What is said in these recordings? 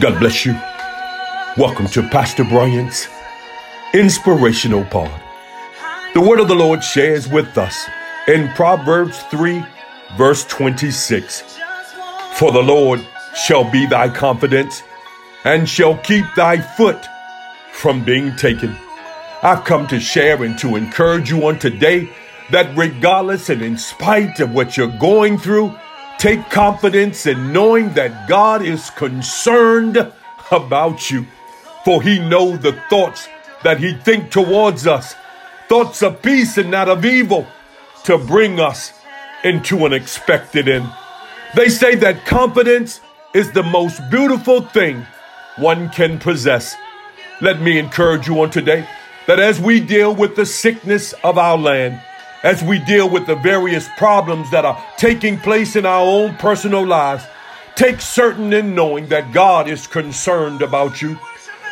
God bless you. Welcome to Pastor Brian's Inspirational Pod. The word of the Lord shares with us in Proverbs 3, verse 26 For the Lord shall be thy confidence and shall keep thy foot from being taken. I've come to share and to encourage you on today that regardless and in spite of what you're going through, take confidence in knowing that God is concerned about you. For he knows the thoughts that he think towards us, thoughts of peace and not of evil, to bring us into an expected end. They say that confidence is the most beautiful thing one can possess. Let me encourage you on today that as we deal with the sickness of our land, as we deal with the various problems that are taking place in our own personal lives, take certain in knowing that God is concerned about you.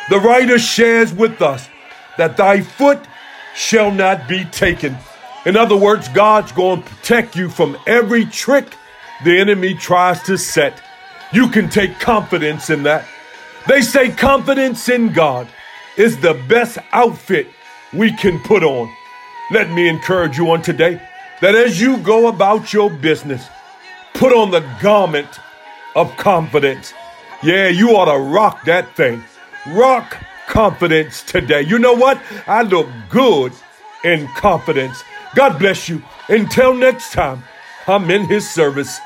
The writer shares with us that thy foot shall not be taken. In other words, God's going to protect you from every trick the enemy tries to set. You can take confidence in that. They say confidence in God is the best outfit we can put on. Let me encourage you on today that as you go about your business, put on the garment of confidence. Yeah, you ought to rock that thing. Rock confidence today. You know what? I look good in confidence. God bless you. Until next time, I'm in his service.